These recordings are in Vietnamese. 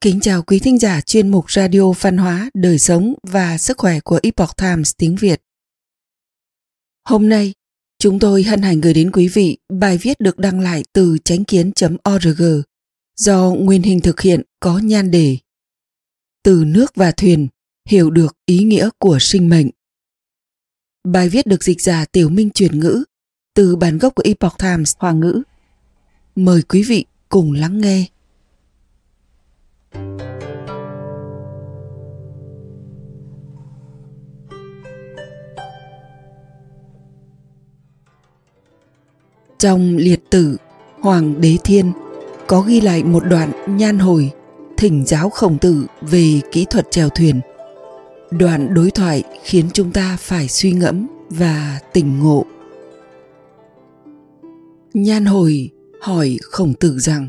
Kính chào quý thính giả chuyên mục Radio Văn hóa, Đời sống và Sức khỏe của Epoch Times tiếng Việt. Hôm nay, chúng tôi hân hạnh gửi đến quý vị bài viết được đăng lại từ chánh kiến.org do nguyên hình thực hiện có nhan đề Từ nước và thuyền, hiểu được ý nghĩa của sinh mệnh. Bài viết được dịch giả Tiểu Minh chuyển ngữ từ bản gốc của Epoch Times Hoa ngữ. Mời quý vị cùng lắng nghe. Trong liệt tử, Hoàng đế thiên, có ghi lại một đoạn nhan hồi thỉnh giáo khổng tử về kỹ thuật chèo thuyền. Đoạn đối thoại khiến chúng ta phải suy ngẫm và tỉnh ngộ. Nhan hồi hỏi khổng tử rằng,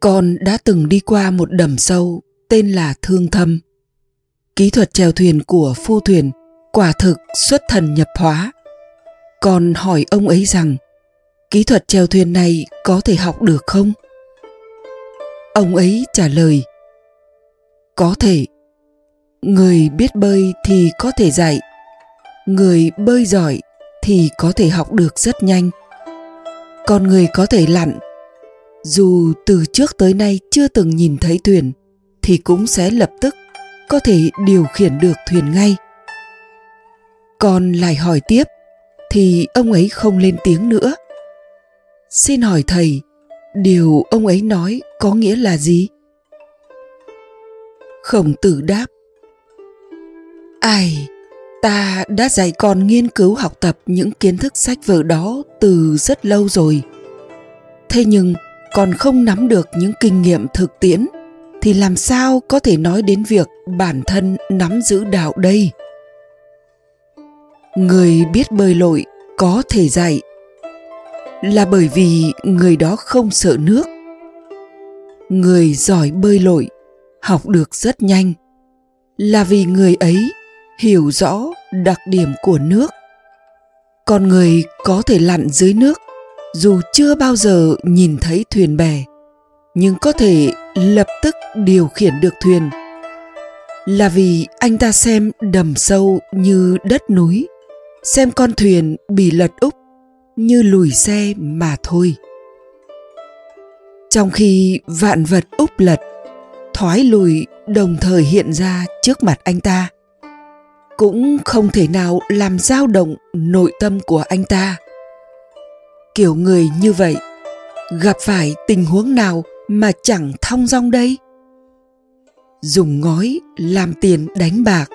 Con đã từng đi qua một đầm sâu tên là Thương Thâm. Kỹ thuật chèo thuyền của phu thuyền quả thực xuất thần nhập hóa còn hỏi ông ấy rằng, kỹ thuật chèo thuyền này có thể học được không? Ông ấy trả lời, có thể. Người biết bơi thì có thể dạy. Người bơi giỏi thì có thể học được rất nhanh. Còn người có thể lặn. Dù từ trước tới nay chưa từng nhìn thấy thuyền, thì cũng sẽ lập tức có thể điều khiển được thuyền ngay. Còn lại hỏi tiếp thì ông ấy không lên tiếng nữa. Xin hỏi thầy, điều ông ấy nói có nghĩa là gì? Khổng tử đáp, ai, ta đã dạy con nghiên cứu học tập những kiến thức sách vở đó từ rất lâu rồi. Thế nhưng, còn không nắm được những kinh nghiệm thực tiễn, thì làm sao có thể nói đến việc bản thân nắm giữ đạo đây? Người biết bơi lội có thể dạy là bởi vì người đó không sợ nước. Người giỏi bơi lội học được rất nhanh là vì người ấy hiểu rõ đặc điểm của nước. Còn người có thể lặn dưới nước, dù chưa bao giờ nhìn thấy thuyền bè, nhưng có thể lập tức điều khiển được thuyền là vì anh ta xem đầm sâu như đất núi xem con thuyền bị lật úp như lùi xe mà thôi. Trong khi vạn vật úp lật, thoái lùi đồng thời hiện ra trước mặt anh ta, cũng không thể nào làm dao động nội tâm của anh ta. Kiểu người như vậy, gặp phải tình huống nào mà chẳng thong dong đây? Dùng ngói làm tiền đánh bạc,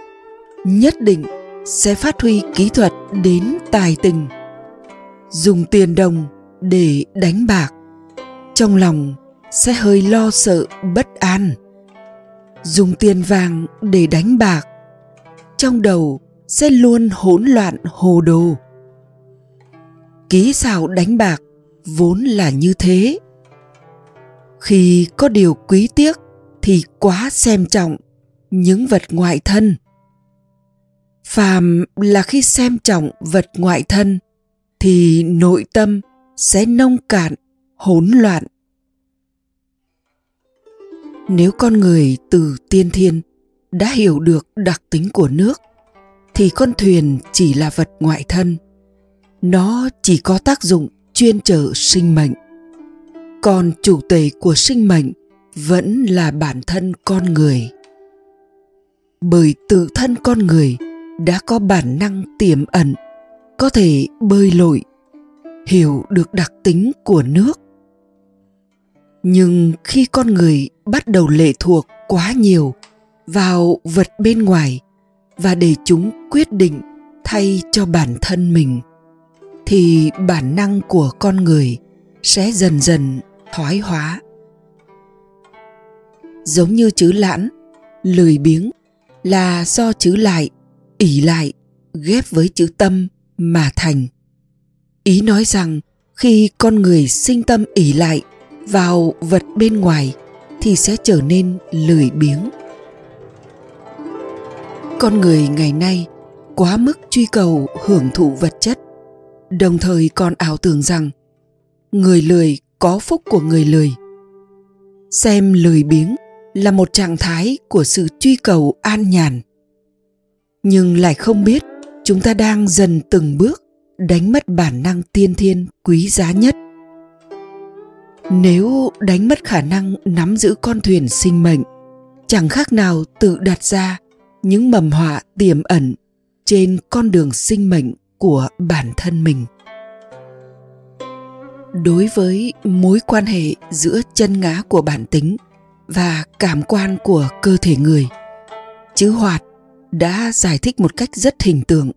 nhất định sẽ phát huy kỹ thuật đến tài tình, dùng tiền đồng để đánh bạc. Trong lòng sẽ hơi lo sợ bất an. Dùng tiền vàng để đánh bạc, trong đầu sẽ luôn hỗn loạn hồ đồ. Ký xảo đánh bạc vốn là như thế. Khi có điều quý tiếc thì quá xem trọng những vật ngoại thân phàm là khi xem trọng vật ngoại thân, thì nội tâm sẽ nông cạn, hỗn loạn. Nếu con người từ tiên thiên đã hiểu được đặc tính của nước, thì con thuyền chỉ là vật ngoại thân. Nó chỉ có tác dụng chuyên trở sinh mệnh. Còn chủ tể của sinh mệnh vẫn là bản thân con người. Bởi tự thân con người đã có bản năng tiềm ẩn, có thể bơi lội, hiểu được đặc tính của nước. Nhưng khi con người bắt đầu lệ thuộc quá nhiều vào vật bên ngoài và để chúng quyết định thay cho bản thân mình, thì bản năng của con người sẽ dần dần thoái hóa. Giống như chữ lãn, lười biếng là do chữ lại ỷ lại, ghép với chữ tâm mà thành. Ý nói rằng khi con người sinh tâm ỷ lại vào vật bên ngoài thì sẽ trở nên lười biếng. Con người ngày nay quá mức truy cầu hưởng thụ vật chất, đồng thời còn ảo tưởng rằng người lười có phúc của người lười. Xem lười biếng là một trạng thái của sự truy cầu an nhàn nhưng lại không biết, chúng ta đang dần từng bước đánh mất bản năng tiên thiên quý giá nhất. Nếu đánh mất khả năng nắm giữ con thuyền sinh mệnh, chẳng khác nào tự đặt ra những mầm họa tiềm ẩn trên con đường sinh mệnh của bản thân mình. Đối với mối quan hệ giữa chân ngã của bản tính và cảm quan của cơ thể người chữ hoạt đã giải thích một cách rất hình tượng.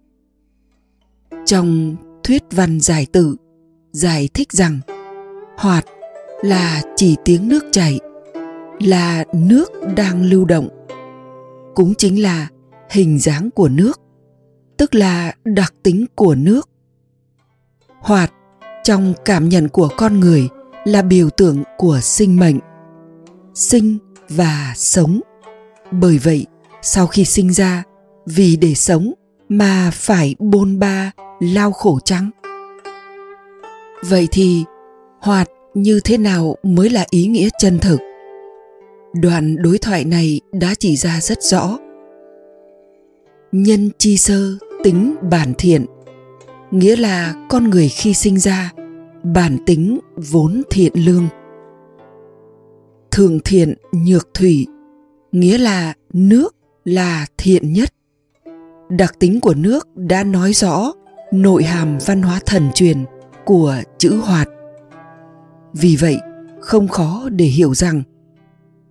Trong thuyết văn giải tự giải thích rằng hoạt là chỉ tiếng nước chảy, là nước đang lưu động. Cũng chính là hình dáng của nước, tức là đặc tính của nước. Hoạt trong cảm nhận của con người là biểu tượng của sinh mệnh, sinh và sống. Bởi vậy sau khi sinh ra, vì để sống mà phải bôn ba lao khổ trắng. Vậy thì, hoạt như thế nào mới là ý nghĩa chân thực? Đoạn đối thoại này đã chỉ ra rất rõ. Nhân chi sơ tính bản thiện, nghĩa là con người khi sinh ra, bản tính vốn thiện lương. Thường thiện nhược thủy, nghĩa là nước là thiện nhất. Đặc tính của nước đã nói rõ nội hàm văn hóa thần truyền của chữ hoạt. Vì vậy, không khó để hiểu rằng,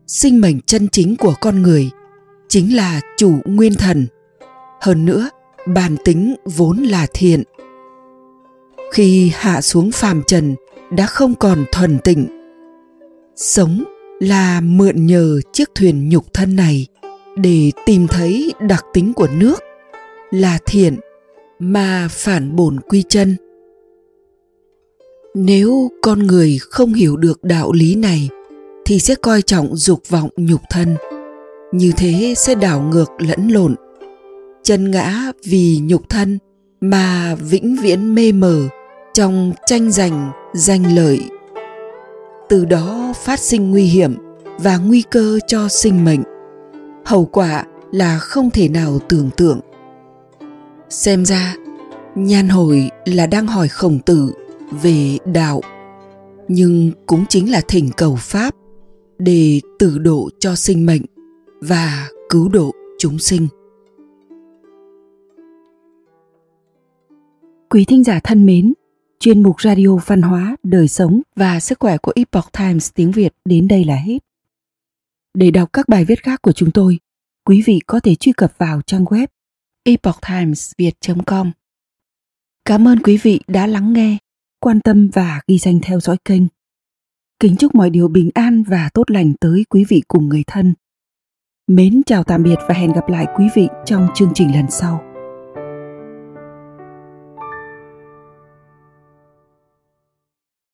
sinh mệnh chân chính của con người chính là chủ nguyên thần. Hơn nữa, bản tính vốn là thiện. Khi hạ xuống phàm trần đã không còn thuần tịnh, sống là mượn nhờ chiếc thuyền nhục thân này để tìm thấy đặc tính của nước là thiện mà phản bổn quy chân. Nếu con người không hiểu được đạo lý này thì sẽ coi trọng dục vọng nhục thân. Như thế sẽ đảo ngược lẫn lộn, chân ngã vì nhục thân mà vĩnh viễn mê mờ trong tranh giành, danh lợi. Từ đó phát sinh nguy hiểm và nguy cơ cho sinh mệnh hậu quả là không thể nào tưởng tượng. Xem ra, nhan hồi là đang hỏi khổng tử về đạo, nhưng cũng chính là thỉnh cầu pháp để tử độ cho sinh mệnh và cứu độ chúng sinh. Quý thính giả thân mến, chuyên mục radio văn hóa, đời sống và sức khỏe của epoch times tiếng việt đến đây là hết để đọc các bài viết khác của chúng tôi, quý vị có thể truy cập vào trang web epochtimesviet.com cảm ơn quý vị đã lắng nghe, quan tâm và ghi danh theo dõi kênh. Kính chúc mọi điều bình an và tốt lành tới quý vị cùng người thân. Mến chào tạm biệt và hẹn gặp lại quý vị trong chương trình lần sau.